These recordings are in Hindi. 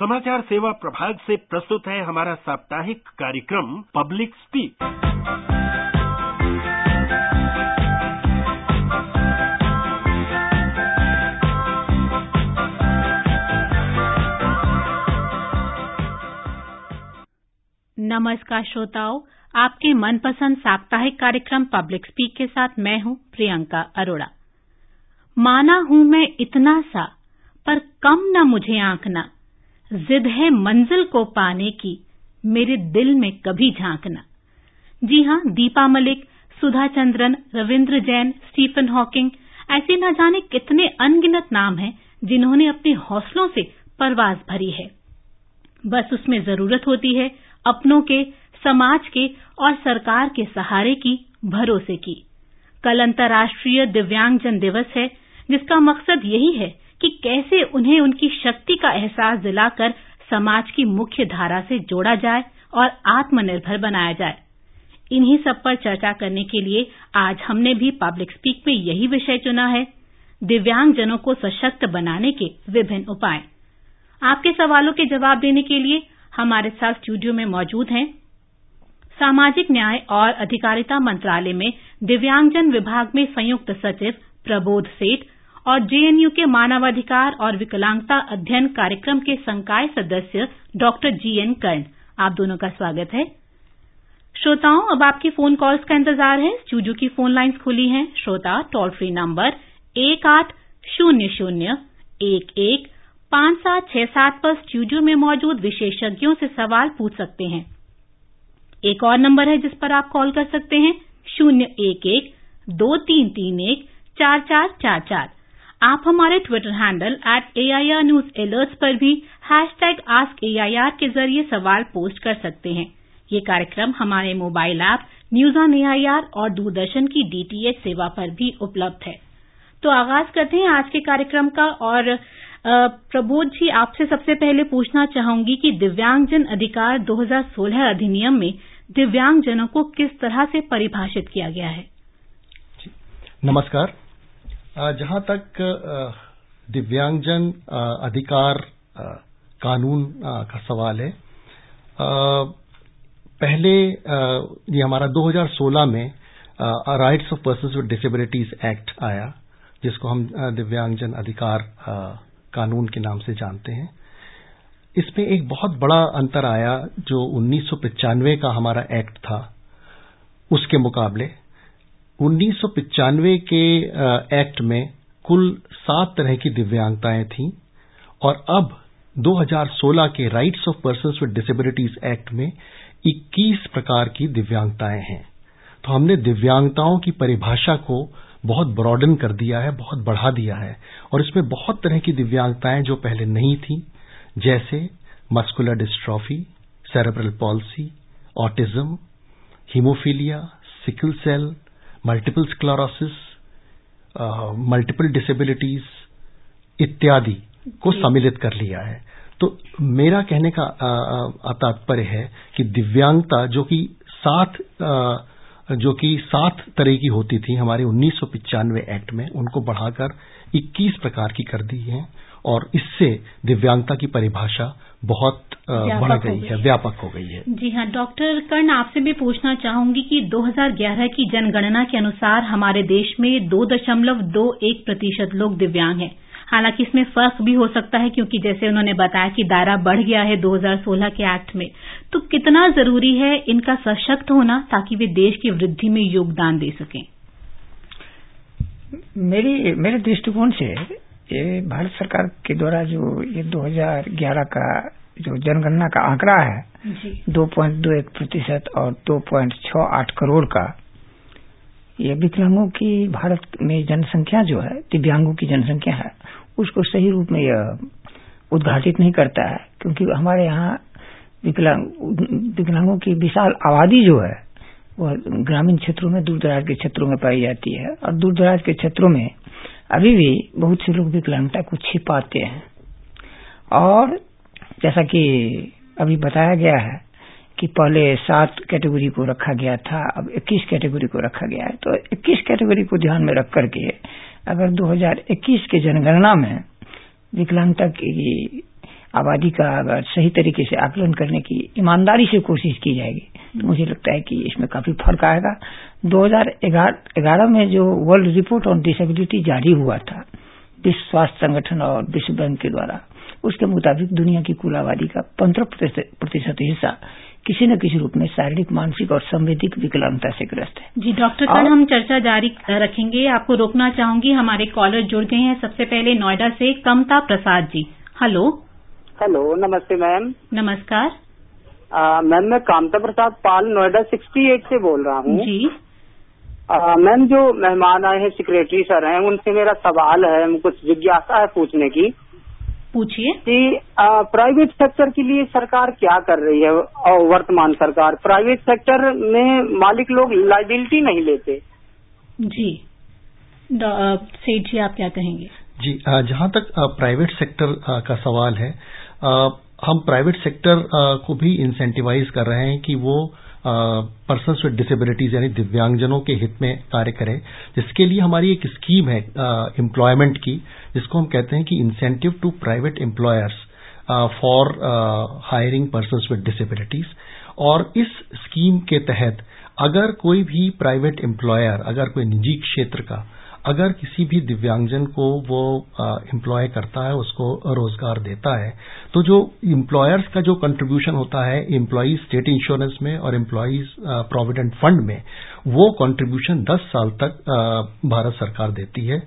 समाचार सेवा प्रभाग से प्रस्तुत है हमारा साप्ताहिक कार्यक्रम पब्लिक स्पीक नमस्कार श्रोताओं, आपके मनपसंद साप्ताहिक कार्यक्रम पब्लिक स्पीक के साथ मैं हूँ प्रियंका अरोड़ा। माना हूँ मैं इतना सा, पर कम न मुझे आंकना। जिद है मंजिल को पाने की, मेरे दिल में कभी झांकना। जी हाँ, दीपा मलिक, सुधा चंद्रन, रविंद्र जैन, स्टीफन हॉकिंग, ऐसे न जाने कितने अनगिनत नाम हैं जिन्होंने अपने हौसलों से परवाज भरी है। बस उसमें ज़रूरत होती है अपनों के, समाज के और सरकार के सहारे की, भरोसे की। कल अंतर्राष्ट्रीय दिव्यांगजन दिवस है, जिसका मकसद यही है कि कैसे उन्हें उनकी शक्ति का एहसास दिलाकर समाज की मुख्य धारा से जोड़ा जाए और आत्मनिर्भर बनाया जाए। इन्हीं सब पर चर्चा करने के लिए आज हमने भी पब्लिक स्पीक में यही विषय चुना है। दिव्यांगजनों को सशक्त बनाने के विभिन्न उपाय। आपके सवालों के जवाब देने के लिए हमारे साथ स्टूडियो में मौजूद हैं। सामाजिक न्याय और अधिकारिता मंत्रालय में दिव्यांगजन विभाग में संयुक्त सचिव प्रबोध सेठ और जेएनयू के मानवाधिकार और विकलांगता अध्ययन कार्यक्रम के संकाय सदस्य डॉक्टर जीएन कर्ण। आप दोनों का स्वागत है। श्रोताओं, अब आपकी फ़ोन कॉल्स का इंतज़ार है। स्टूडियो की फ़ोन लाइंस खुली हैं। श्रोता, टोल फ्री नंबर एक आठ शून्य शून्य एक एक पाँच सात छह सात पर स्टूडियो में मौजूद विशेषज्ञों से सवाल पूछ सकते हैं। एक और नंबर है जिस पर आप कॉल कर सकते हैं। शून्य एक एक दो तीन तीन एक चार चार चार चार। आप हमारे Twitter handle at A I R news alerts पर भी hashtag ask A I R के ज़रिए सवाल पोस्ट कर सकते हैं। ये कार्यक्रम हमारे mobile app news on A I R और दूरदर्शन की डीटीएच सेवा पर भी उपलब्ध है। तो आगाज़ करते हैं आज के कार्यक्रम का और प्रबोध जी, आपसे सबसे पहले पूछना चाहूँगी कि दिव्यांगजन अधिकार 2016 अधिनियम में दिव्यांगजनों को किस तरह से परिभाषित किया गया है? नमस्कार। जहाँ तक दिव्यांगजन अधिकार कानून का सवाल है। पहले ये हमारा 2016 में rights of person with disabilities act आया, जिसको हम दिव्यांगजन अधिकार कानून के नाम से जानते हैं। इसमें एक बहुत बड़ा अंतर आया, जो उन्नीस सौ पंचानवे का हमारा एक्ट था, उसके मुकाबले। उन्नीस के एक्ट में कुल सात तरह की दिव्यांगताएँ थीं और अब 2016 के rights of person with disabilities act में 21 प्रकार की दिव्यांगताएँ हैं। तो हमने दिव्यांगताओं की परिभाषा को बहुत ब्रॉडन कर दिया है, बहुत बढ़ा दिया है और इसमें बहुत तरह की दिव्यांगताएँ जो पहले नहीं थी, जैसे muscular dystrophy cerebral palsy autism haemophilia sickle cell multiple sclerosis multiple disabilities इत्यादि को सम्मिलित कर लिया है। तो मेरा कहने का तात्पर्य है कि दिव्यांगता जो कि सात जो कि सात तरह की होती थी हमारे उन्नीस एक्ट में उनको बढ़ाकर 21 प्रकार की कर दी है और इससे दिव्यांगता की परिभाषा बहुत बढ़ गई है व्यापक हो गई है। जी हाँ डॉक्टर कर्ण आपसे मैं पूछना चाहूँगी कि 2011 की जनगणना के अनुसार हमारे देश में दो दशमलव दो एक प्रतिशत लोग दिव्यांग हैं। हालाँकि इसमें फ़र्क भी हो सकता है क्योंकि जैसे उन्होंने बताया कि दायरा बढ़ गया है 2016 के एक्ट में। तो कितना ज़रूरी है इनका सशक्त होना ताकि वे देश की वृद्धि में योगदान दे सकें? मेरी मेरे दृष्टिकोण से ये भारत सरकार के द्वारा जो ये 2011 का जो जनगणना का आंकड़ा है दो पॉइंट दो एक प्रतिशत और दो पॉइंट छह आठ करोड़ का ये विकलांगों की भारत में जनसंख्या जो है दिव्यांगों की जनसंख्या है उसको सही रूप में यह उद्घाटित नहीं करता है क्योंकि हमारे यहाँ विकलांग विकलांगों की विशाल आबादी जो है वह ग्रामीण क्षेत्रों में दूर दराज के क्षेत्रों में पाई जाती है और दूर दराज के क्षेत्रों में अभी भी बहुत से लोग विकलांगता को छिपाते हैं। और जैसा कि अभी बताया गया है कि पहले सात कैटेगरी को रखा गया था, अब 21 कैटेगरी को रखा गया है। तो 21 कैटेगरी को ध्यान में रख करके अगर 2021 के जनगणना में विकलांगता की आबादी का अगर सही तरीके से आकलन करने की ईमानदारी से कोशिश की जाएगी तो मुझे लगता है कि इसमें काफ़ी फ़र्क आएगा। 2011 में जो वर्ल्ड रिपोर्ट ऑन डिसेबिलिटी जारी हुआ था विश्व स्वास्थ्य संगठन और विश्व बैंक के द्वारा उसके मुताबिक दुनिया की कुल आबादी का पंद्रह प्रतिशत हिस्सा किसी न किसी रूप में शारीरिक मानसिक और संवेदिक विकलांगता से ग्रस्त है। जी डॉक्टर कल हम चर्चा जारी रखेंगे। आपको रोकना चाहूँगी हमारे कॉलर जुड़ गए हैं। सबसे पहले नोएडा से कमता प्रसाद जी। हेलो। हेलो नमस्ते मैम नमस्कार. मैम मैं कामता प्रसाद पाल नोएडा 68 से बोल रहा हूँ। जी. मैम जो मेहमान आए हैं सेक्रेटरी सर हैं उनसे मेरा सवाल है कुछ जिज्ञासा है पूछने की। पूछिए. कि प्राइवेट सेक्टर के लिए सरकार क्या कर रही है और वर्तमान सरकार? प्राइवेट सेक्टर में मालिक लोग लाइबिलिटी नहीं लेते। जी. सेठ जी आप क्या कहेंगे? जी जहाँ तक प्राइवेट सेक्टर का सवाल है हम प्राइवेट सेक्टर को भी इंसेंटिवाइज कर रहे हैं कि वो पर्सन विद डिसेबिलिटीज यानी दिव्यांगजनों के हित में कार्य करें। जिसके लिए हमारी एक स्कीम है एम्प्लॉयमेंट की, जिसको हम कहते हैं कि incentive to private employers for hiring person with disabilities और इस स्कीम के तहत अगर कोई भी प्राइवेट एम्प्लॉयर अगर कोई निजी क्षेत्र का अगर किसी भी दिव्यांगजन को वो एम्प्लॉय करता है, उसको रोज़गार देता है तो जो एम्प्लॉयर्स का जो कंट्रीब्यूशन होता है एम्प्लॉज स्टेट इंश्योरेंस में और एम्प्लॉज प्रोविडेंट फंड में, वो कंट्रीब्यूशन 10 साल तक भारत सरकार देती है।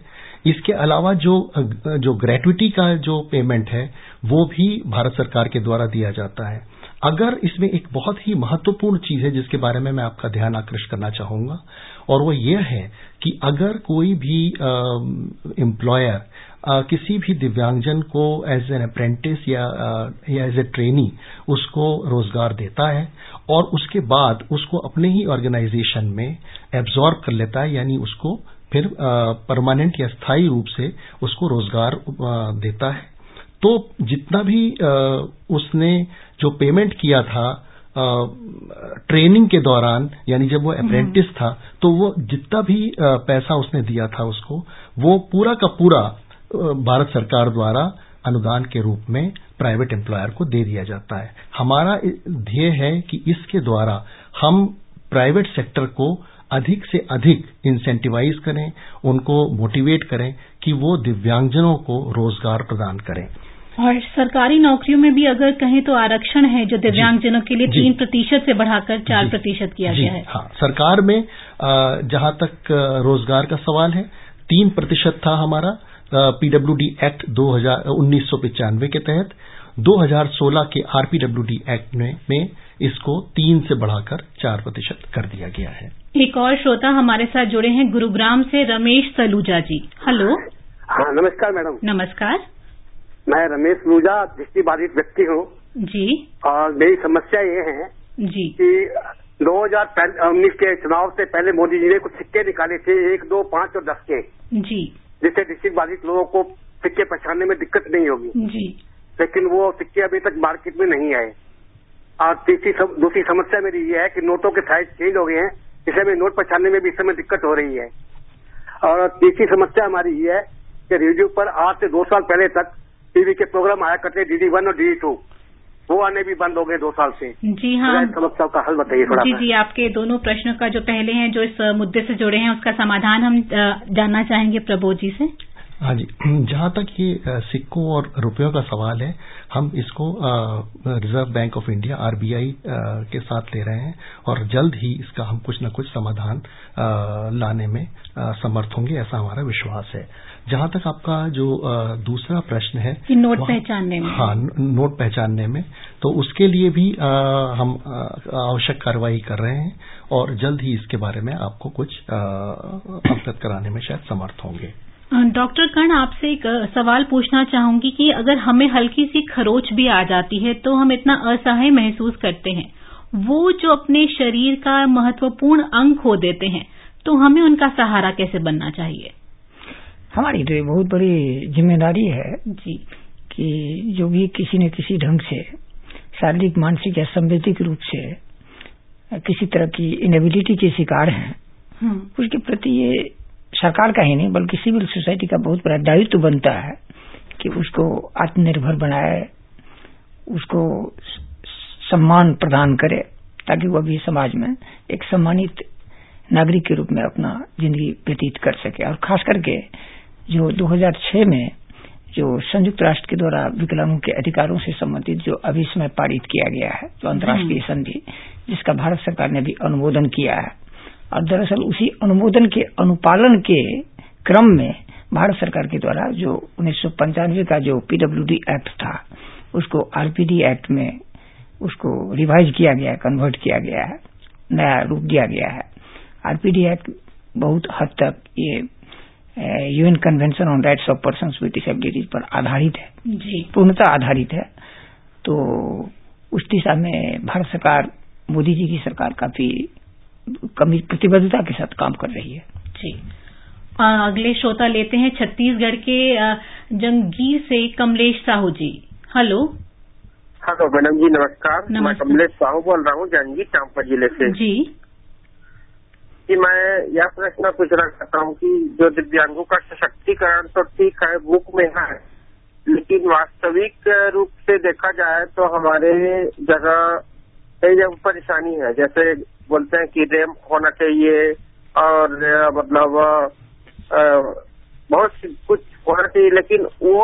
इसके अलावा जो जो ग्रेट्युटी का जो पेमेंट है, वो भी भारत सरकार के द्वारा दिया जाता है। अगर इसमें एक बहुत ही महत्वपूर्ण चीज़ है जिसके बारे में मैं आपका ध्यान आकृष्ट करना चाहूँगा, और वो ये है कि अगर कोई भी एम्प्लॉयर किसी भी दिव्यांगजन को एज एन अप्रेंटिस या एज ए ट्रेनी उसको रोज़गार देता है और उसके बाद उसको अपने ही ऑर्गेनाइजेशन में एब्जॉर्ब कर लेता है, यानी उसको फिर परमानेंट या स्थायी रूप से उसको रोज़गार देता है तो जितना भी उसने जो पेमेंट किया था ट्रेनिंग के दौरान यानी जब वो अप्रेंटिस था तो वो जितना भी पैसा उसने दिया था उसको वो पूरा का पूरा भारत सरकार द्वारा अनुदान के रूप में प्राइवेट एम्प्लॉयर को दे दिया जाता है। हमारा ध्येय है कि इसके द्वारा हम प्राइवेट सेक्टर को अधिक से अधिक इंसेंटिवाइज करें उनको मोटिवेट करें कि वो दिव्यांगजनों को रोज़गार प्रदान करें। और सरकारी नौकरियों में भी अगर कहें तो आरक्षण है जो दिव्यांगजनों के लिए तीन प्रतिशत से बढ़ाकर चार प्रतिशत किया गया है। हाँ सरकार में जहाँ तक रोज़गार का सवाल है तीन प्रतिशत था हमारा पीडब्ल्यूडी एक्ट दो हज़ार उन्नीस सौ पिचानवे के तहत। 2016 के आरपीडब्ल्यूडी एक्ट में, में इसको तीन से बढ़ाकर चार प्रतिशत कर दिया गया है। एक और श्रोता हमारे साथ जुड़े हैं गुरुग्राम से रमेश सलूजा जी। हेलो। हाँ नमस्कार मैडम। नमस्कार। मैं रमेश लूजा दृष्टि बाधित व्यक्ति हूँ। जी। और मेरी समस्या ये है जी। कि 2019 के चुनाव से पहले मोदी जी ने कुछ सिक्के निकाले थे एक दो पाँच और दस के। जी। जिससे दृष्टि बाधित लोगों को सिक्के पहचानने में दिक्कत नहीं होगी। जी। लेकिन वो सिक्के अभी तक मार्केट में नहीं आए। और तीसरी सम, दूसरी समस्या मेरी ये है कि नोटों के साइज़ चेंज हो गए हैं। इसलिए हमें नोट पहचानने में भी इस समय दिक्कत हो रही है। और तीसरी समस्या हमारी ये है कि रेडियो पर आज से दो साल पहले तक टीवी के प्रोग्राम आया करते डीडी वन और डीडी टू वो आने भी बंद हो गए दो साल से। जी हाँ। समस्या का हल बताइए थोड़ा जी जी आपके दोनों प्रश्नों का जो पहले हैं जो इस मुद्दे से जुड़े हैं उसका समाधान हम जानना चाहेंगे प्रबोध जी से। हाँ जी। जहाँ तक ये सिक्कों और रुपयों का सवाल है हम इसको Reserve Bank of India RBI के साथ ले रहे हैं और जल्द ही इसका हम कुछ न कुछ समाधान लाने में समर्थ होंगे ऐसा हमारा विश्वास है। जहाँ तक आपका जो दूसरा प्रश्न है कि नोट पहचानने में। हाँ नोट पहचानने में। तो उसके लिए भी हम आवश्यक कार्रवाई कर रहे हैं और जल्द ही इसके बारे में आपको कुछ अवगत कराने में शायद समर्थ होंगे। डॉक्टर कर्ण आपसे एक सवाल पूछना चाहूँगी कि अगर हमें हल्की सी खरोच भी आ जाती है तो हम इतना असहाय महसूस करते हैं। वो जो अपने शरीर का महत्वपूर्ण अंग खो देते हैं तो हमें उनका सहारा कैसे बनना चाहिए? हमारी तो ये बहुत बड़ी ज़िम्मेदारी है जी। कि जो भी किसी न किसी ढंग से शारीरिक मानसिक या संवेदिक रूप से किसी तरह की इनेबिलिटी के शिकार हैं उसके प्रति ये सरकार का ही नहीं बल्कि सिविल सोसाइटी का बहुत बड़ा दायित्व बनता है कि उसको आत्मनिर्भर बनाए उसको सम्मान प्रदान करे ताकि वह भी समाज में एक सम्मानित नागरिक के रूप में अपना ज़िंदगी व्यतीत कर सके। और खास करके जो 2006 में जो संयुक्त राष्ट्र के द्वारा विकलांगों के अधिकारों से संबंधित जो अभी समय पारित किया गया है जो अंतर्राष्ट्रीय संधि जिसका भारत सरकार ने भी अनुमोदन किया है। और दरअसल उसी अनुमोदन के अनुपालन के क्रम में भारत सरकार के द्वारा जो उन्नीस सौ पंचानवे का जो पीडब्ल्यूडी एक्ट था उसको आरपीडी एक्ट में उसको रिवाइज किया गया है कन्वर्ट किया गया है नया रूप दिया गया है। आरपीडी एक्ट बहुत हद तक ये UN convention on rights of person with disabilities पर आधारित है। जी। पूर्णतः आधारित है। तो उस दिशा में भारत सरकार मोदी जी की सरकार काफ़ी कमी प्रतिबद्धता के साथ काम कर रही है। जी। अगले श्रोता लेते हैं छत्तीसगढ़ के जंगीर से Kamlesh Sahu ji. Hello. Hello madam ji नमस्कार। मैं नमस्कार। कमलेश साहू बोल रहा हूँ जंगीर चांपा ज़िले से। जी। कि मैं यह प्रश्न पूछना चाहता हूँ कि जो दिव्यांगों का सशक्तिकरण तो ठीक है बुक में है, लेकिन वास्तविक रूप से देखा जाए तो हमारे जगह कई जगह परेशानी है। जैसे बोलते हैं कि रैम्प होना चाहिए और मतलब बहुत कुछ होना चाहिए, लेकिन वो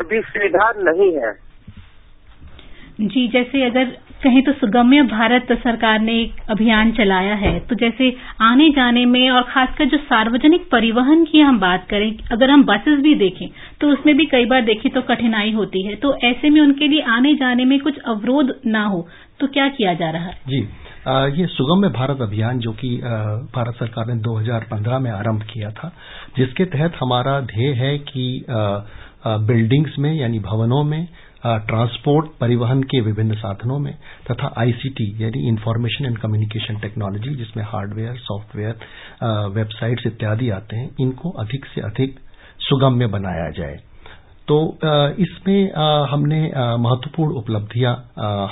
अभी सुविधा नहीं है। जी, जैसे अगर कहें तो सुगम्य भारत सरकार ने एक अभियान चलाया है। तो जैसे आने जाने में और खासकर जो सार्वजनिक परिवहन की हम बात करें, अगर हम बसेस भी देखें तो उसमें भी कई बार देखें तो कठिनाई होती है। तो ऐसे में उनके लिए आने जाने में कुछ अवरोध ना हो तो क्या किया जा रहा है? जी ये सुगम्य भारत अभियान जो कि भारत सरकार ने 2015 में आरंभ किया था, जिसके तहत हमारा ध्येय है कि बिल्डिंग्स में, यानी भवनों में ट्रांसपोर्ट परिवहन के विभिन्न साधनों में तथा आईसीटी यानी इंफॉर्मेशन एंड कम्युनिकेशन टेक्नोलॉजी जिसमें हार्डवेयर सॉफ्टवेयर वेबसाइट्स इत्यादि आते हैं, इनको अधिक से अधिक सुगम्य बनाया जाए। तो इसमें हमने महत्वपूर्ण उपलब्धियाँ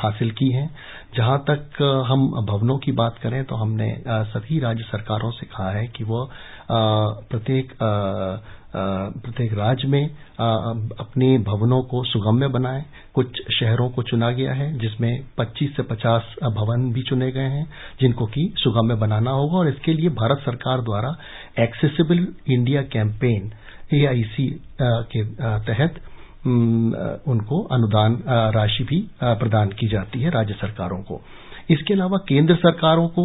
हासिल की हैं। जहाँ तक हम भवनों की बात करें तो हमने सभी राज्य सरकारों से कहा है कि वह प्रत्येक प्रत्येक राज्य में अपने भवनों को सुगम्य बनाएँ। कुछ शहरों को चुना गया है, जिसमें 25 से 50 भवन भी चुने गए हैं, जिनको कि सुगम्य बनाना होगा। और इसके लिए भारत सरकार द्वारा एक्सेसिबल इंडिया कैंपेन एआईसी के तहत उनको अनुदान राशि भी प्रदान की जाती है राज्य सरकारों को। इसके अलावा केंद्र सरकारों को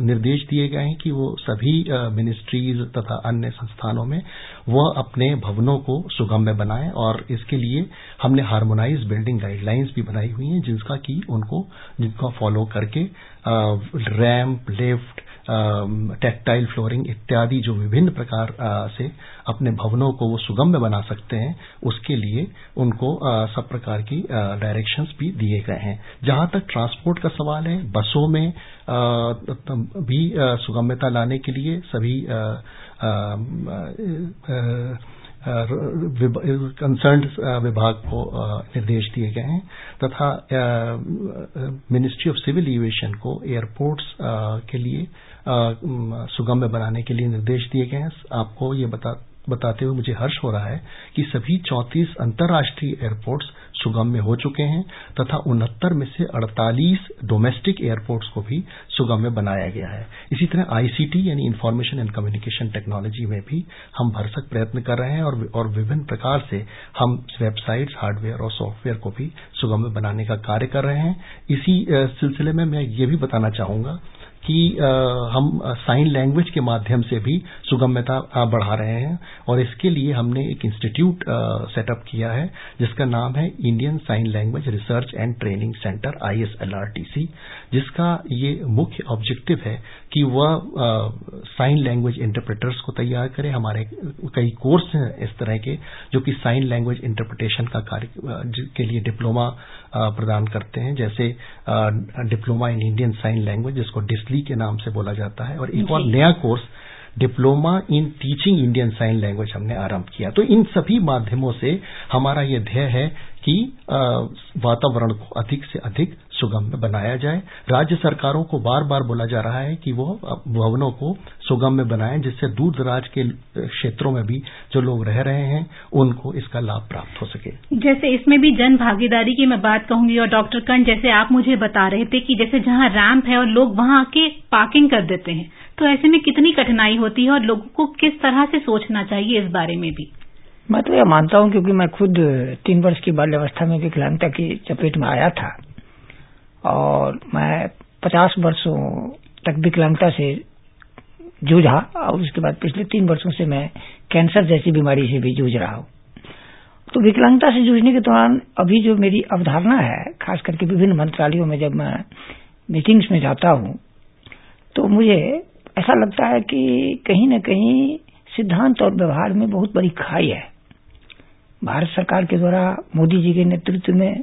निर्देश दिए गए हैं कि वो सभी मिनिस्ट्रीज तथा अन्य संस्थानों में वह अपने भवनों को सुगम्य बनाएँ और इसके लिए हमने हार्मोनाइज बिल्डिंग गाइडलाइंस भी बनाई हुई हैं जिसका कि उनको, जिनका फॉलो करके रैम्प लिफ्ट टेक्टाइल फ्लोरिंग इत्यादि जो विभिन्न प्रकार से अपने भवनों को वो सुगम्य बना सकते हैं, उसके लिए उनको सब प्रकार की डायरेक्शंस भी दिए गए हैं। जहाँ तक ट्रांसपोर्ट का सवाल है, बसों में भी सुगम्यता लाने के लिए सभी कंसर्न विभाग को निर्देश दिए गए हैं तथा मिनिस्ट्री ऑफ़ सिविल एविएशन को एयरपोर्ट्स के लिए सुगम्य बनाने के लिए निर्देश दिए गए हैं। आपको ये बता, बताते हुए मुझे हर्ष हो रहा है कि सभी 34 अंतर्राष्ट्रीय एयरपोर्ट्स सुगम्य हो चुके हैं तथा उनहत्तर में से 48 डोमेस्टिक एयरपोर्ट्स को भी सुगम्य बनाया गया है। इसी तरह आईसीटी यानी इंफॉर्मेशन एंड कम्युनिकेशन टेक्नोलॉजी में भी हम भरसक प्रयत्न कर रहे हैं और विभिन्न प्रकार से हम वेबसाइट्स हार्डवेयर और सॉफ्टवेयर को भी सुगम्य बनाने का कार्य कर रहे हैं। इसी सिलसिले में मैं ये भी बताना चाहूँगा कि हम साइन लैंग्वेज के माध्यम से भी सुगम्यता बढ़ा रहे हैं और इसके लिए हमने एक इंस्टीट्यूट सेटअप किया है जिसका नाम है Indian sign language research and training centre ISLRTC जिसका ये मुख्य ऑब्जेक्टिव है कि वह साइन लैंग्वेज इंटरप्रेटर्स को तैयार करे। हमारे कई कोर्स हैं इस तरह के, जो कि साइन लैंग्वेज इंटरप्रिटेशन का कार्य के लिए डिप्लोमा प्रदान करते हैं। जैसे diploma in Indian sign language जिसको डिस्ली के नाम से बोला जाता है और एक और नया course diploma in teaching Indian sign language हमने आरंभ किया। तो इन सभी माध्यमों से हमारा यह ध्येय है कि वातावरण को अधिक से अधिक सुगम्य बनाया जाए। राज्य सरकारों को बार बार बोला जा रहा है कि वो भवनों को सुगम्य बनाएँ जिससे दूर दराज के क्षेत्रों में भी जो लोग रह रहे हैं उनको इसका लाभ प्राप्त हो सके। जैसे इसमें भी जन भागीदारी की मैं बात कहूँगी और डॉक्टर कर्ण जैसे आप मुझे बता रहे थे कि जैसे जहाँ रैंप है और लोग वहाँ आके पार्किंग कर देते हैं तो ऐसे में कितनी कठिनाई होती है और लोगों को किस तरह से सोचना चाहिए इस बारे में भी? मैं तो यह मानता हूँ क्योंकि मैं खुद तीन वर्ष की बाल्यावस्था में विकलांगता की चपेट में आया था। और मैं पचास वर्षों तक विकलांगता से जूझा और उसके बाद पिछले तीन वर्षों से मैं कैंसर जैसी बीमारी से भी जूझ रहा हूँ। तो विकलांगता से जूझने के दौरान अभी जो मेरी अवधारणा है, खास करके विभिन्न मंत्रालयों में जब मैं मीटिंग्स में जाता हूँ तो मुझे ऐसा लगता है कि कहीं न कहीं सिद्धांत और व्यवहार में बहुत बड़ी खाई है। भारत सरकार के द्वारा मोदी जी के नेतृत्व में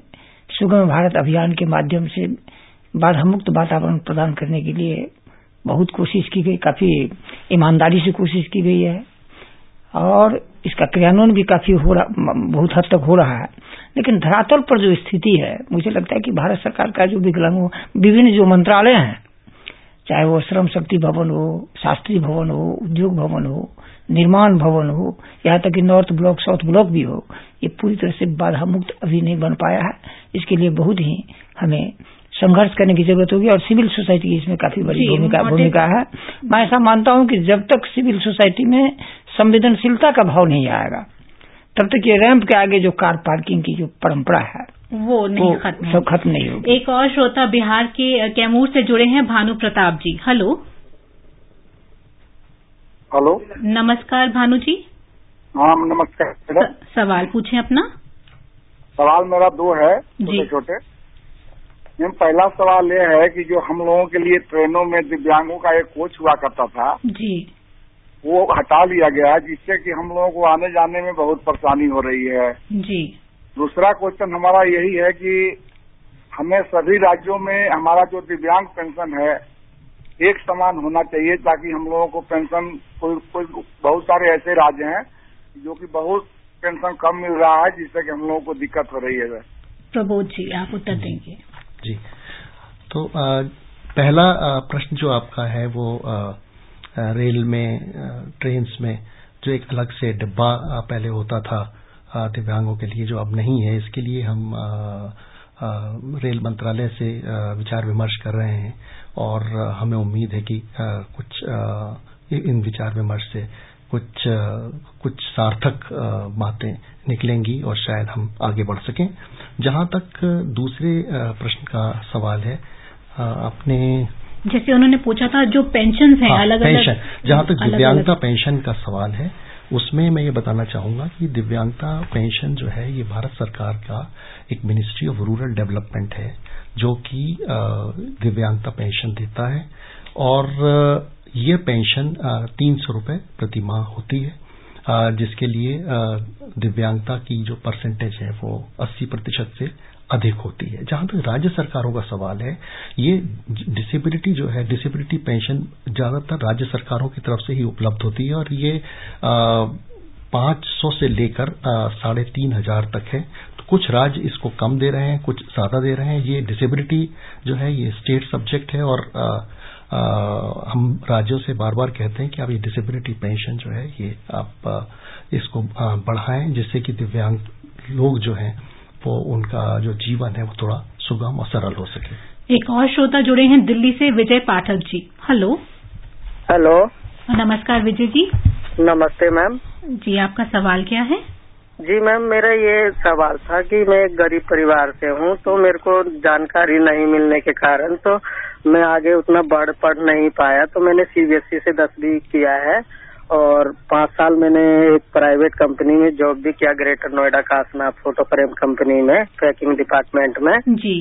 सुगम भारत अभियान के माध्यम से बाधा मुक्त वातावरण प्रदान करने के लिए बहुत कोशिश की गई, काफ़ी ईमानदारी से कोशिश की गई है। और इसका क्रियान्वयन भी काफ़ी हो रहा, बहुत हद तक हो रहा है। लेकिन धरातल पर जो स्थिति है, मुझे लगता है कि भारत सरकार का जो विकलांग विभिन्न जो मंत्रालय हैं, चाहे वो श्रम शक्ति भवन हो, शास्त्री भवन हो, उद्योग भवन हो निर्माण भवन हो यहाँ तक कि नॉर्थ ब्लॉक साउथ ब्लॉक भी हो ये पूरी तरह से बाधा मुक्त अभी नहीं बन पाया है। इसके लिए बहुत ही हमें संघर्ष करने की ज़रूरत होगी और सिविल सोसाइटी की इसमें काफ़ी बड़ी भूमिका भूमिका है। मैं ऐसा मानता हूँ कि जब तक सिविल सोसाइटी में संवेदनशीलता का भाव नहीं आएगा तब तक ये रैंप के आगे जो कार पार्किंग की जो परंपरा है वो नहीं खत्म खत्म नहीं होगी। एक और श्रोता बिहार के कैमूर से जुड़े हैं भानु प्रताप जी। हेलो। हेलो। नमस्कार भानु जी। हाँ नमस्कार सवाल पूछे अपना। सवाल मेरा दो है छोटे छोटे मैम पहला सवाल ये है कि जो हम लोगों के लिए ट्रेनों में दिव्यांगों का एक कोच हुआ करता था जी। वो हटा लिया गया है जिससे कि हम लोगों को आने जाने में बहुत परेशानी हो रही है। जी। दूसरा क्वेश्चन हमारा यही है कि हमें सभी राज्यों में हमारा जो दिव्यांग पेंशन है एक समान होना चाहिए ताकि हम लोगों को पेंशन कोई कोई बहुत सारे ऐसे राज्य हैं जो कि बहुत पेंशन कम मिल रहा है जिससे कि हम लोगों को दिक्कत हो रही है प्रबोध जी आप उत्तर देंगे। जी। तो आ, पहला प्रश्न जो आपका है वो आ, रेल में ट्रेन में जो एक अलग से डिब्बा पहले होता था दिव्यांगों के लिए जो अब नहीं है इसके लिए हम रेल मंत्रालय से विचार विमर्श कर रहे हैं और हमें उम्मीद है कि कुछ इन विचार विमर्श से कुछ कुछ सार्थक बातें निकलेंगी और शायद हम आगे बढ़ सकें। जहाँ तक दूसरे प्रश्न का सवाल है अपने जैसे उन्होंने पूछा था जो पेंशन है हाँ, अलग पेंशन। अलग जहाँ तक दिव्यांगता पेंशन का सवाल है उसमें मैं ये बताना चाहूँगा कि दिव्यांगता पेंशन जो है, ये भारत सरकार का एक मिनिस्ट्री ऑफ़ रूरल डेवलपमेंट है, जो कि दिव्यांगता पेंशन देता है। और ये पेंशन तीन सौ रुपये प्रति माह होती है जिसके लिए दिव्यांगता की जो परसेंटेज है वो 80 प्रतिशत से अधिक होती है। जहाँ तक राज्य सरकारों का सवाल है ये डिसेबिलिटी जो है डिसेबिलिटी पेंशन ज़्यादातर राज्य सरकारों की तरफ़ से ही उपलब्ध होती है और ये पाँच सौ से लेकर साढ़े तीन हज़ार तक है। तो कुछ राज्य इसको कम दे रहे हैं कुछ ज़्यादा दे रहे हैं। ये डिसेबिलिटी जो है ये स्टेट सब्जेक्ट है और आ, आ, हम राज्यों से बार बार कहते हैं कि आप ये डिसेबिलिटी पेंशन जो है ये आप इसको बढ़ाएँ जिससे कि दिव्यांग लोग जो हैं वो उनका जो जीवन है वो थोड़ा सुगम और सरल हो सके। एक और श्रोता जुड़े हैं दिल्ली से विजय पाठक जी। हेलो हेलो नमस्कार विजय जी। नमस्ते मैम। जी आपका सवाल क्या है? जी मैम मेरा ये सवाल था कि मैं एक गरीब परिवार से हूँ तो मेरे को जानकारी नहीं मिलने के कारण तो मैं आगे उतना बढ़ पढ़ नहीं पाया तो मैंने सीबीएसई से दसवीं किया है। और पाँच साल मैंने एक प्राइवेट कंपनी में जॉब भी किया Greater Noida Kasnath photo frame company में पैकिंग डिपार्टमेंट में। जी।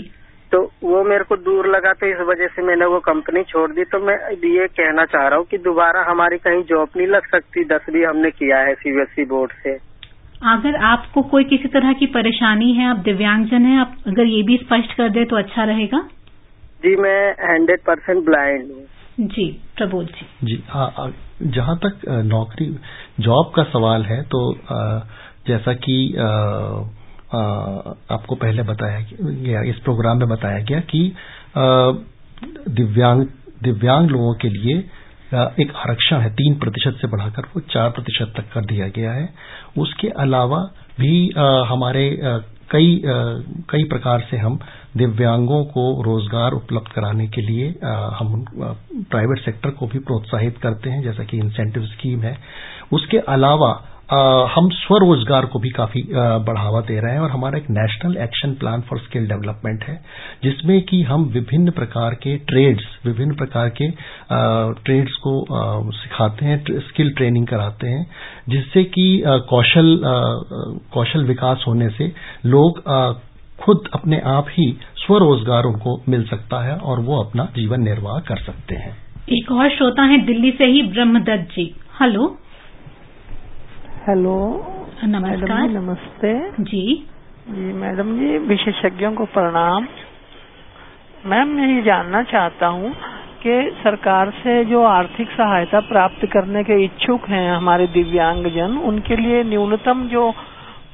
तो वो मेरे को दूर लगा तो इस वजह से मैंने वो कंपनी छोड़ दी। तो मैं ये कहना चाह रहा हूँ कि दोबारा हमारी कहीं जॉब नहीं लग सकती। दसवीं हमने किया है सीबीएसई बोर्ड से। अगर आपको कोई किसी तरह की परेशानी है आप दिव्यांगजन हैं आप अगर ये भी स्पष्ट कर दे तो अच्छा रहेगा? जी मैं हंड्रेड परसेंट ब्लाइंड हूँ। जी प्रबोध जी। जी हाँ जहाँ तक नौकरी, जॉब का सवाल है तो जैसा कि आपको पहले बताया गया, इस प्रोग्राम में बताया गया कि दिव्यांग दिव्यांग लोगों के लिए एक आरक्षण है, तीन प्रतिशत से बढ़ाकर वो चार प्रतिशत तक कर दिया गया है। उसके अलावा भी हमारे कई कई प्रकार से हम दिव्यांगों को रोज़गार उपलब्ध कराने के लिए हम प्राइवेट सेक्टर को भी प्रोत्साहित करते हैं, जैसा कि इंसेंटिव स्कीम है। उसके अलावा हम स्वरोजगार को भी काफ़ी बढ़ावा दे रहे हैं और हमारा एक national action plan for skill development है, जिसमें कि हम विभिन्न प्रकार के ट्रेड्स विभिन्न प्रकार के ट्रेड्स को सिखाते हैं स्किल ट्रेनिंग कराते हैं, जिससे कि कौशल कौशल विकास होने से लोग खुद अपने आप ही स्वरोजगार उनको मिल सकता है और वो अपना जीवन निर्वाह कर सकते हैं। एक और श्रोता है दिल्ली से ही ब्रह्मदत्त जी। हेलो। हेलो। नमस्कार। नमस्ते। जी। जी मैडम जी विशेषज्ञों को प्रणाम। मैम मैं ये जानना चाहता हूँ कि सरकार से जो आर्थिक सहायता प्राप्त करने के इच्छुक हैं हमारे दिव्यांगजन उनके लिए न्यूनतम जो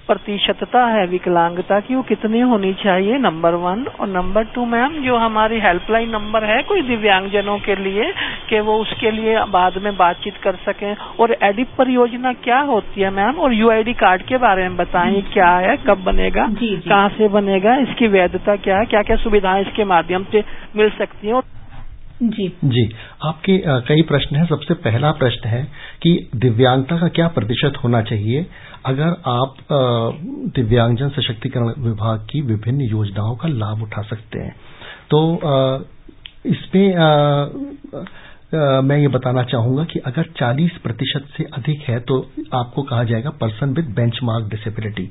प्रतिशतता है विकलांगता की वो कितनी होनी चाहिए? नंबर वन और नंबर टू मैम जो हमारी हेल्पलाइन नंबर है कोई दिव्यांगजनों के लिए कि वो उसके लिए बाद में बातचीत कर सकें। और एडिप परियोजना क्या होती है मैम और यूआईडी कार्ड के बारे में बताएँ क्या है कब बनेगा कहाँ से बनेगा इसकी वैधता क्या है क्या क्या सुविधाएँ इसके माध्यम से मिल सकती है? जी। जी, आपके कई प्रश्न हैं। सबसे पहला प्रश्न है कि दिव्यांगता का क्या प्रतिशत होना चाहिए? अगर आप दिव्यांगजन सशक्तिकरण विभाग की विभिन्न योजनाओं का लाभ उठा सकते हैं तो इसमें मैं ये बताना चाहूँगा कि अगर 40 प्रतिशत से अधिक है तो आपको कहा जाएगा पर्सन विद बेंचमार्क डिसेबिलिटी।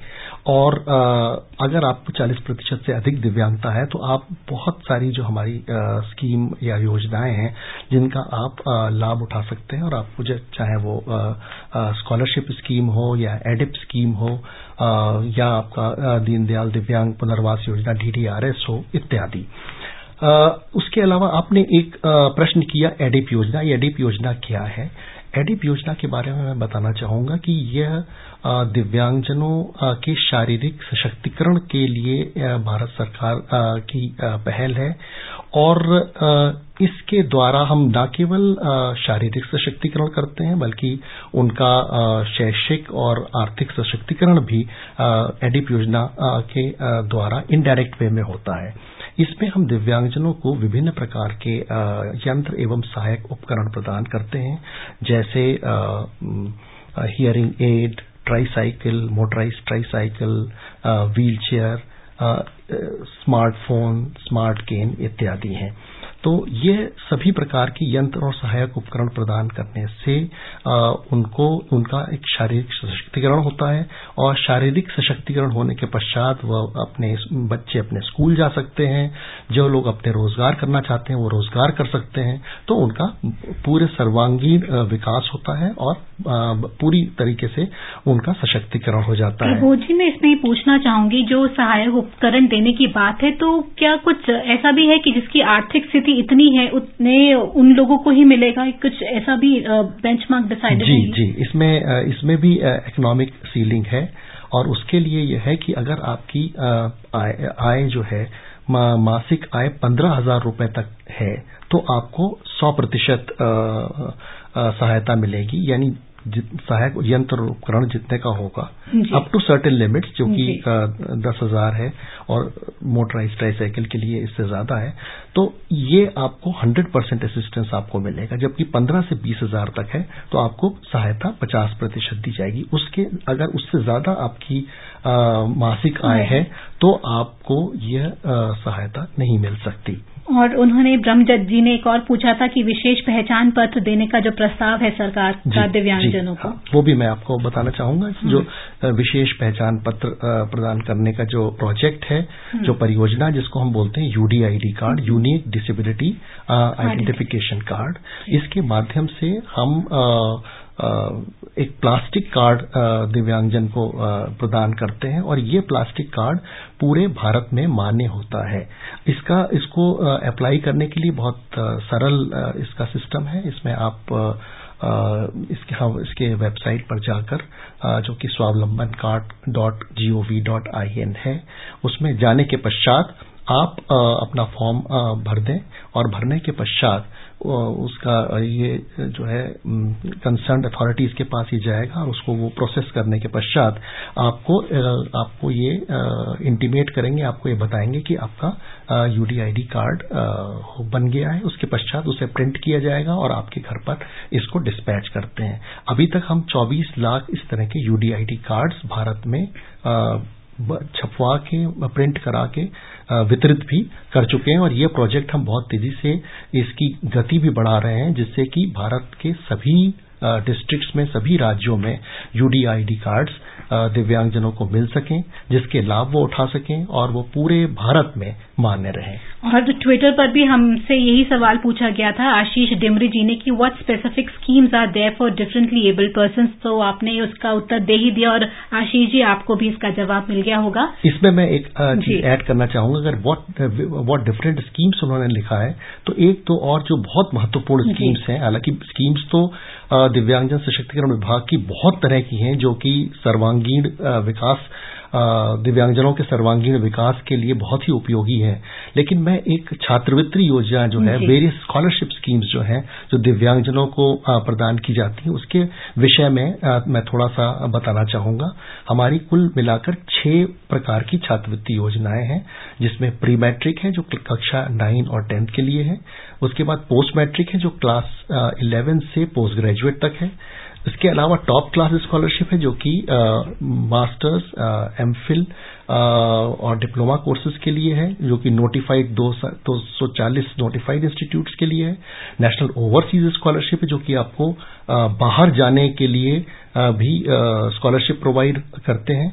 और अगर आपको 40 प्रतिशत से अधिक दिव्यांगता है तो आप बहुत सारी जो हमारी स्कीम या योजनाएँ हैं, जिनका आप लाभ उठा सकते हैं। और आप चाहे वो स्कॉलरशिप स्कीम हो या एडिप स्कीम हो या आपका दीनदयाल दिव्यांग पुनर्वास योजना डीडीआरएस हो, इत्यादि। उसके अलावा आपने एक प्रश्न किया एडिप योजना। एडिप योजना क्या है? एडिप योजना के बारे में मैं बताना चाहूँगा कि यह दिव्यांगजनों के शारीरिक सशक्तिकरण के लिए भारत सरकार की पहल है और इसके द्वारा हम न केवल शारीरिक सशक्तिकरण करते हैं बल्कि उनका शैक्षिक और आर्थिक सशक्तिकरण भी एडिप योजना के द्वारा इनडायरेक्ट वे में होता है। इसमें हम दिव्यांगजनों को विभिन्न प्रकार के यंत्र एवं सहायक उपकरण प्रदान करते हैं, जैसे hearing aid tricycle motorise tricycle wheelchair smartphone smart cane इत्यादि हैं। तो ये सभी प्रकार की यंत्र और सहायक उपकरण प्रदान करने से उनको, उनका एक शारीरिक सशक्तिकरण होता है और शारीरिक सशक्तिकरण होने के पश्चात वह अपने बच्चे अपने स्कूल जा सकते हैं। जो लोग अपने रोज़गार करना चाहते हैं, वो रोज़गार कर सकते हैं। तो उनका पूरे सर्वांगीण विकास होता है और पूरी तरीके से उनका सशक्तिकरण हो जाता है। जी, मैं इसमें पूछना चाहूँगी, जो सहायक उपकरण देने की बात है तो क्या कुछ ऐसा भी है कि जिसकी आर्थिक स्थिति स्थिति इतनी है उतने उन लोगों को ही मिलेगा कुछ ऐसा भी बेंचमार्क डिसाइडेड जी जी इसमें इसमें भी इकोनॉमिक सीलिंग है और उसके लिए यह है कि अगर आपकी आय, आय जो है मा, मासिक आय पंद्रह हज़ार रुपये तक है तो आपको सौ प्रतिशत सहायता मिलेगी यानी सहायक यंत्र उपकरण जितने का होगा अप टू सर्टेन लिमिट्स जो कि दस हज़ार है और मोटराइज ट्राईसाइकिल के लिए इससे ज़्यादा है तो ये आपको हंड्रेड परसेंट असिस्टेंस आपको मिलेगा। जबकि पंद्रह से बीस हज़ार तक है तो आपको सहायता पचास प्रतिशत दी जाएगी। उसके अगर उससे ज़्यादा आपकी आ, मासिक आय है। तो आपको यह सहायता नहीं मिल सकती। और उन्होंने ब्रह्मजत जी ने एक और पूछा था कि विशेष पहचान पत्र देने का जो प्रस्ताव है सरकार का दिव्यांगजनों को। हाँ, वो भी मैं आपको बताना चाहूँगा जो विशेष पहचान पत्र प्रदान करने का जो प्रोजेक्ट है जो परियोजना जिसको हम बोलते हैं UDID card unique disability identification card इसके माध्यम से हम एक प्लास्टिक कार्ड दिव्यांगजन को प्रदान करते हैं और ये प्लास्टिक कार्ड पूरे भारत में मान्य होता है। इसका, इसको अप्लाई करने के लिए बहुत सरल इसका सिस्टम है। इसमें आप इसके, हम इसके वेबसाइट पर जाकर जो कि Swavlamban card dot G O V dot I, N जाने के पश्चात आप अपना फॉर्म भर दें और भरने के पश्चात उसका ये जो है कंसर्न अथॉरिटीज के पास ही जाएगा और उसको वो प्रोसेस करने के पश्चात आपको आपको ये इंटीमेट करेंगे, आपको ये बताएँगे कि आपका यूडीआईडी कार्ड बन गया है। उसके पश्चात उसे प्रिंट किया जाएगा और आपके घर पर इसको डिस्पैच करते हैं। अभी तक हम 24 लाख इस तरह के यूडीआईडी कार्ड्स भारत में छपवा के प्रिंट करा के वितरित भी कर चुके हैं और ये प्रोजेक्ट हम बहुत तेज़ी से इसकी गति भी बढ़ा रहे हैं, जिससे कि भारत के सभी डिस्ट्रिक्ट्स में सभी राज्यों में यूडीआईडी कार्ड्स दिव्यांगजनों को मिल सकें जिसके लाभ वो उठा सकें और वो पूरे भारत में मान्य रहें। और ट्विटर पर भी हमसे यही सवाल पूछा गया था आशीष डिमरी जी ने कि what specific schemes are there for differently abled person तो आपने उसका उत्तर दे ही दिया और आशीष जी आपको भी इसका जवाब मिल गया होगा। इसमें मैं एक चीज़ ऐड करना चाहूँगा। अगर व्हाट डिफरेंट स्कीम्स उन्होंने लिखा है तो एक तो और जो बहुत महत्वपूर्ण स्कीम्स हैं हालाँकि स्कीम्स तो दिव्यांगजन सशक्तिकरण विभाग की बहुत तरह की हैं जो कि सर्वांगीण विकास दिव्यांगजनों के सर्वांगीण विकास के लिए बहुत ही उपयोगी है। लेकिन मैं एक छात्रवृत्ति योजना जो है वेरियस स्कॉलरशिप स्कीम्स जो हैं जो दिव्यांगजनों को प्रदान की जाती है उसके विषय में मैं थोड़ा सा बताना चाहूँगा। हमारी कुल मिलाकर छह प्रकार की छात्रवृत्ति योजनाएँ हैं जिसमें प्री मैट्रिक है जो कक्षा नाइन और टेंथ के लिए है। उसके बाद पोस्ट मैट्रिक है जो क्लास इलेवन से पोस्ट ग्रेजुएट तक है। इसके अलावा टॉप क्लास स्कॉलरशिप है जो कि मास्टर्स एम फिल और डिप्लोमा कोर्सेज के लिए है जो कि नोटिफाइड दो सौ चालीस नोटिफाइड इंस्टीट्यूट्स के लिए है। नेशनल ओवरसीज स्कॉलरशिप है जो कि आपको आ, बाहर जाने के लिए आ, भी स्कॉलरशिप प्रोवाइड करते हैं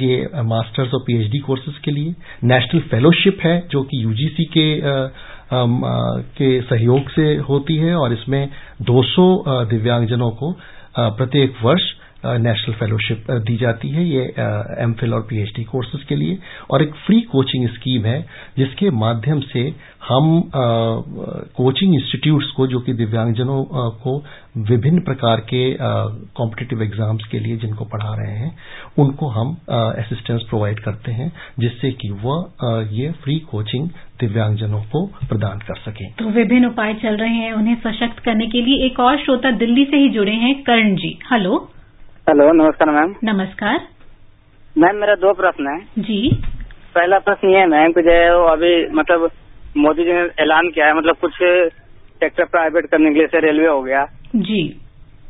ये मास्टर्स और पीएचडी कोर्सेज के लिए। नेशनल फेलोशिप है जो कि यूजीसी के के सहयोग से होती है और इसमें 200 दिव्यांगजनों को प्रत्येक वर्ष नेशनल फेलोशिप दी जाती है ये एम और पीएचडी कोर्सेज के लिए। और एक फ्री कोचिंग स्कीम है, जिसके माध्यम से हम कोचिंग इंस्टीट्यूट्स को जो कि दिव्यांगजनों को विभिन्न प्रकार के कॉम्पिटिटिव एग्ज़ाम्स के लिए जिनको पढ़ा रहे हैं उनको हम असिस्टेंस प्रोवाइड करते हैं जिससे कि वह ये फ्री कोचिंग दिव्यांगजनों को प्रदान कर सकें। तो विभिन्न उपाय चल रहे हैं उन्हें सशक्त करने के लिए एक और श्रोता दिल्ली से ही जुड़े हैं कर्ण जी। हेलो। हेलो नमस्कार मैम। नमस्कार। मैम मेरा दो प्रश्न है। जी। पहला प्रश्न ये है मैम कि जो अभी मतलब मोदी जी ने ऐलान किया है मतलब कुछ सेक्टर प्राइवेट करने के लिए से रेलवे हो गया। जी।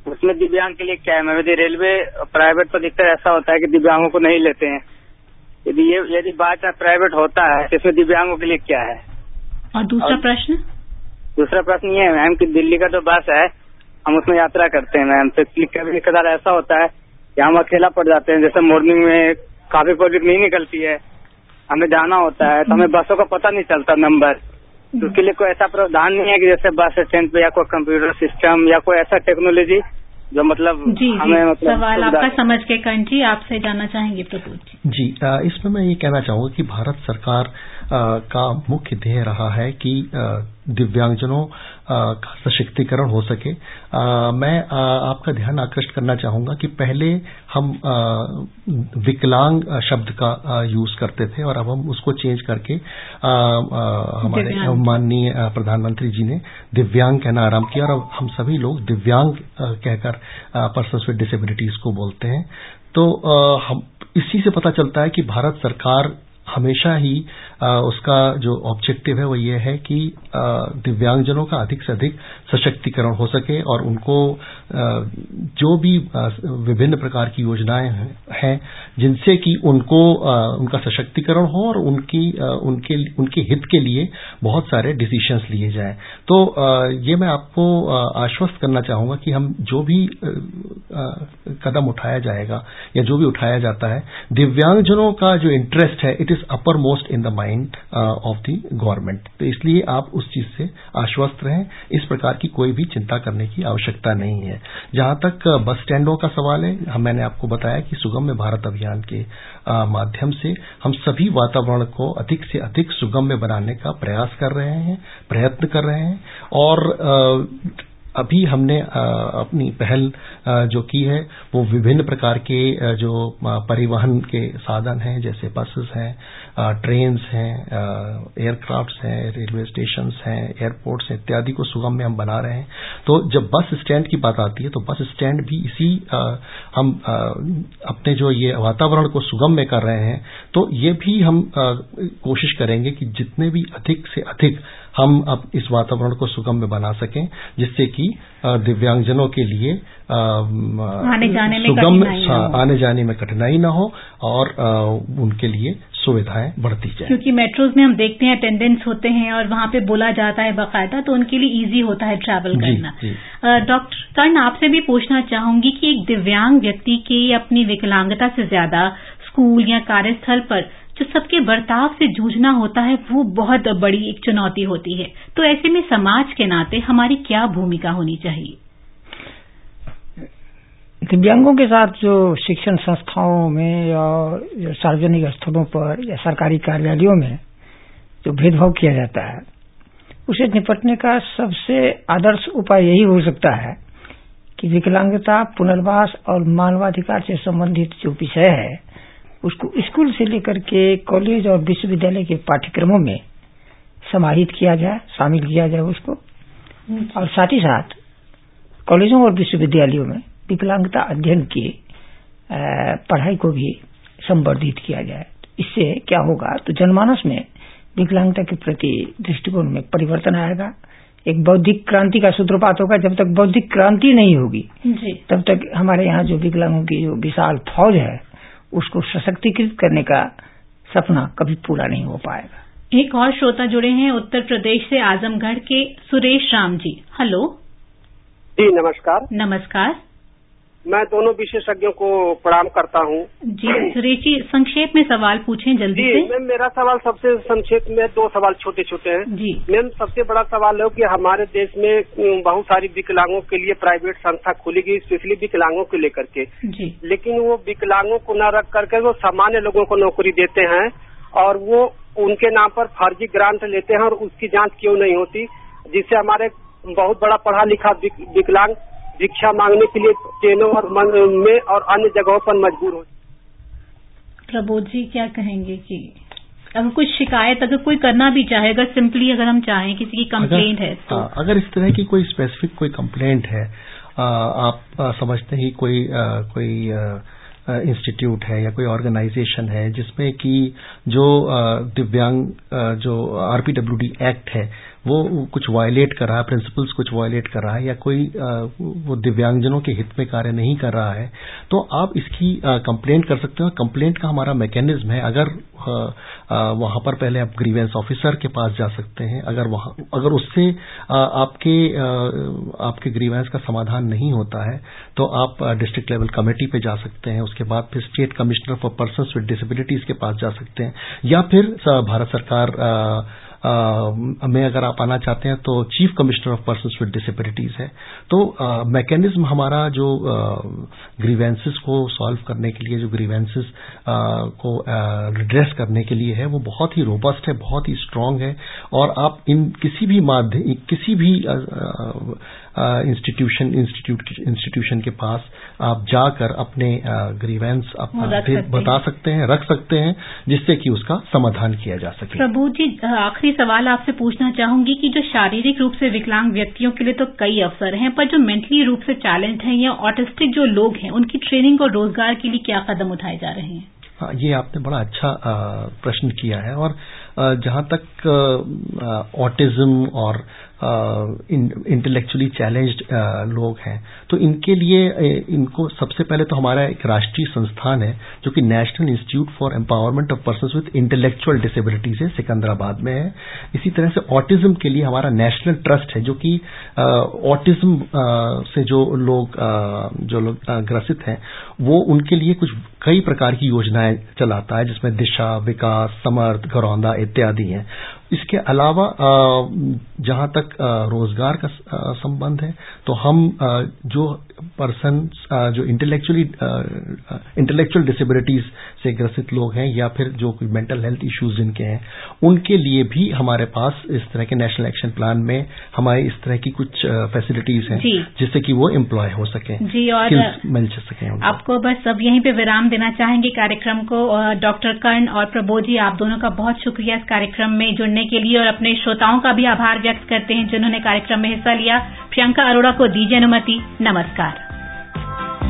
उसमें दिव्यांग के लिए क्या है? यदि रेलवे प्राइवेट पर दिक्कत ऐसा होता है कि दिव्यांगों को नहीं लेते हैं। यदि ये यदि बात प्राइवेट होता है तो इसमें दिव्यांगों के लिए क्या है? और दूसरा प्रश्न? दूसरा प्रश्न ये है मैम कि दिल्ली का जो बस है हम उसमें यात्रा करते हैं मैम। तो कभी कदार ऐसा होता है कि हम अकेला पड़ जाते हैं जैसे मॉर्निंग में काफ़ी पब्लिक नहीं निकलती है हमें जाना होता है तो हमें बसों का पता नहीं चलता नंबर। तो उसके लिए कोई ऐसा प्रावधान नहीं है कि जैसे बस स्टैंड पे या कोई कंप्यूटर सिस्टम या कोई ऐसा टेक्नोलॉजी जो मतलब जी, हमें जी, मतलब सवाल आपका समझ के कंठ जी आपसे जाना चाहेंगे प्रभु जी। जी इसमें मैं ये कहना चाहूँगा कि भारत सरकार का मुख्य ध्येय रहा है कि दिव्यांगजनों का सशक्तिकरण हो सके। मैं आपका ध्यान आकृष्ट करना चाहूँगा कि पहले हम विकलांग शब्द का यूज़ करते थे और अब हम उसको चेंज करके हमारे माननीय प्रधानमंत्री जी ने दिव्यांग कहना आरंभ किया और अब हम सभी लोग दिव्यांग कहकर पर्सन विद डिसेबिलिटीज को बोलते हैं। तो हम इसी से पता चलता है कि भारत सरकार हमेशा ही उसका जो ऑब्जेक्टिव है वो ये है कि दिव्यांगजनों का अधिक से अधिक सशक्तिकरण हो सके और उनको जो भी विभिन्न प्रकार की योजनाएँ हैं जिनसे कि उनको उनका सशक्तिकरण हो और उनकी उनके उनके हित के लिए बहुत सारे डिसीशंस लिए जाएँ। तो ये मैं आपको आश्वस्त करना चाहूँगा कि हम जो भी कदम उठाया जाएगा या जो भी उठाया जाता है, दिव्यांगजनों का जो इंटरेस्ट है it is uppermost in the mind of the government तो इसलिए आप उस चीज़ से आश्वस्त रहें। इस प्रकार की कोई भी चिंता करने की आवश्यकता नहीं है। जहाँ तक बस स्टैंडों का सवाल है मैंने आपको बताया कि सुगम्य भारत अभियान के माध्यम से हम सभी वातावरण को अधिक से अधिक सुगम्य बनाने का प्रयास कर रहे हैं, प्रयत्न कर रहे हैं। और अभी हमने अपनी पहल जो की है, वो विभिन्न प्रकार के जो परिवहन के साधन हैं, जैसे बसेस हैं ट्रेन्स हैं एयरक्राफ्ट्स हैं, रेलवे स्टेशन हैं, एयरपोर्ट्स हैं, इत्यादि को सुगम में हम बना रहे हैं। तो जब बस स्टैंड की बात आती है तो बस स्टैंड भी इसी हम अपने जो ये वातावरण को सुगम में कर रहे हैं तो ये भी हम कोशिश करेंगे कि जितने भी अधिक से अधिक हम अब इस वातावरण को सुगम में बना सकें जिससे कि दिव्यांगजनों के लिए आने जाने में सुगम आने जाने में कठिनाई न हो और उनके लिए सुविधाएँ बढ़ती जाए। क्योंकि मेट्रोज में हम देखते हैं अटेंडेंस होते हैं और वहाँ पे बोला जाता है बाकायदा तो उनके लिए इजी होता है ट्रैवल करना। डॉक्टर कर्ण आपसे भी पूछना चाहूँगी कि एक दिव्यांग व्यक्ति की अपनी विकलांगता से ज़्यादा स्कूल या कार्यस्थल पर जो सबके बर्ताव से जूझना होता है, वो बहुत बड़ी एक चुनौती होती है। तो ऐसे में समाज के नाते हमारी क्या भूमिका होनी चाहिए? दिव्यांगों के साथ जो शिक्षण संस्थाओं में या सार्वजनिक स्थलों पर या सरकारी कार्यालयों में जो भेदभाव किया जाता है, उसे निपटने का सबसे आदर्श उपाय यही हो सकता है कि विकलांगता, पुनर्वास और मानवाधिकार से संबंधित जो विषय है उसको स्कूल से लेकर के कॉलेज और विश्वविद्यालय के पाठ्यक्रमों में समाहित किया जाए शामिल किया जाए उसको। और साथ ही साथ कॉलेजों और विश्वविद्यालयों में विकलांगता अध्ययन की पढ़ाई को भी संवर्धित किया जाए इससे क्या होगा तो जनमानस में विकलांगता के प्रति दृष्टिकोण में परिवर्तन आएगा। एक बौद्धिक क्रांति का सूत्रपात होगा जब तक बौद्धिक क्रांति नहीं होगी तब तक हमारे यहाँ जो विकलांगों की जो विशाल फौज है उसको सशक्तिकृत करने का सपना कभी पूरा नहीं हो पाएगा। एक और श्रोता जुड़े हैं उत्तर प्रदेश से आजमगढ़ के सुरेश राम जी। हेलो। जी नमस्कार। नमस्कार। मैं दोनों विशेषज्ञों को प्रणाम करता हूँ। जी सुरेश जी संक्षेप में सवाल पूछें जल्दी जी, से। मैम मेरा सवाल सबसे संक्षेप में दो सवाल छोटे छोटे हैं। जी। मैम सबसे बड़ा सवाल है कि हमारे देश में बहुत सारी विकलांगों के लिए प्राइवेट संस्था खोली गई स्पेशली विकलांगों को लेकर के। जी। लेकिन वो विकलांगों को न रख करके वो सामान्य लोगों को नौकरी देते हैं और वो उनके नाम पर फर्जी ग्रांट लेते हैं और उसकी जाँच क्यों नहीं होती जिससे हमारे बहुत बड़ा पढ़ा लिखा विकलांग भिक्षा मांगने के लिए ट्रेनों और में और अन्य जगहों पर मजबूर हो। प्रबोध जी क्या कहेंगे कि अगर कुछ शिकायत अगर कोई करना भी चाहे अगर सिंपली अगर हम चाहें किसी की कंप्लेंट है तो आ, अगर इस तरह की कोई स्पेसिफिक कोई कंप्लेंट है आ, आप आ, समझते ही कोई आ, कोई इंस्टीट्यूट है या कोई ऑर्गेनाइजेशन है जिसमें कि जो दिव्यांग जो आरपीडब्ल्यूडी एक्ट है वो कुछ वायलेट कर रहा है प्रिंसिपल्स कुछ वायलेट कर रहा है या कोई वो दिव्यांगजनों के हित में कार्य नहीं कर रहा है तो आप इसकी कंप्लेंट कर सकते हो। कंप्लेंट का हमारा मैकेनिज्म है, अगर वहाँ पर पहले आप ग्रीवेंस ऑफिसर के पास जा सकते हैं, अगर वहाँ, अगर उससे आपके आपके ग्रीवेंस का समाधान नहीं होता है तो आप डिस्ट्रिक्ट लेवल कमेटी पे जा सकते हैं, उसके बाद फिर state commissioner for person with disabilities के पास जा सकते हैं, या फिर भारत सरकार में अगर आप आना चाहते हैं तो chief commissioner of person with disabilities है। तो मैकेनिज्म हमारा जो ग्रीवेंसेस को सॉल्व करने के लिए, जो ग्रीवेंसेस को रिड्रेस करने के लिए है, वो बहुत ही रोबस्ट है, बहुत ही स्ट्रांग है। और आप इन किसी भी माध्यम, किसी भी इंस्टीट्यूशन इंस्टीट्यूट इंस्टीट्यूशन के पास आप जाकर अपने ग्रीवेंस बता सकते हैं रख सकते हैं जिससे कि उसका समाधान किया जा सके। प्रभु जी आखिरी सवाल आपसे पूछना चाहूँगी कि जो शारीरिक रूप से विकलांग व्यक्तियों के लिए तो कई अवसर हैं पर जो मेंटली रूप से चैलेंज हैं या ऑटिस्टिक जो लोग हैं उनकी ट्रेनिंग और रोज़गार के लिए क्या कदम उठाए जा रहे हैं? हाँ, ये आपने बड़ा अच्छा प्रश्न किया है और जहाँ तक ऑटिज्म और इंटेलेक्चुअली चैलेंज्ड लोग हैं। तो इनके लिए इनको सबसे पहले तो हमारा एक राष्ट्रीय संस्थान है, जो कि national institute for empowerment of person with intellectual disabilities है, सिकंदराबाद में है। इसी तरह से ऑटिज्म के लिए हमारा नेशनल ट्रस्ट है, जो कि ऑटिज्म से जो लोग जो लोग ग्रसित हैं, वो उनके लिए कुछ कई प्रकार की योजनाएँ चलाता है, जिसमें दिशा, विकास, समर्थ घरौंदा इत्यादि हैं। इसके अलावा जहाँ तक रोज़गार का संबंध है तो हम जो पर्सन जो इंटेलेक्चुअली इंटेलेक्चुअल डिसेबिलिटीज से ग्रसित लोग हैं या फिर जो कोई मेंटल हेल्थ इश्यूज़ जिनके हैं उनके लिए भी हमारे पास इस तरह के नेशनल एक्शन प्लान में हमारे इस तरह की कुछ फैसिलिटीज़ हैं जिससे कि वो एम्प्लॉय हो सके जी और मिल सके आपको बस अब यहीं पे विराम देना चाहेंगे कार्यक्रम को डॉक्टर कर्ण और प्रबोध जी आप दोनों का बहुत शुक्रिया इस कार्यक्रम में जुड़ने के लिए और अपने श्रोताओं का भी आभार व्यक्त करते हैं जिन्होंने कार्यक्रम में हिस्सा लिया। प्रियंका अरोड़ा को दीजिए अनुमति। नमस्कार।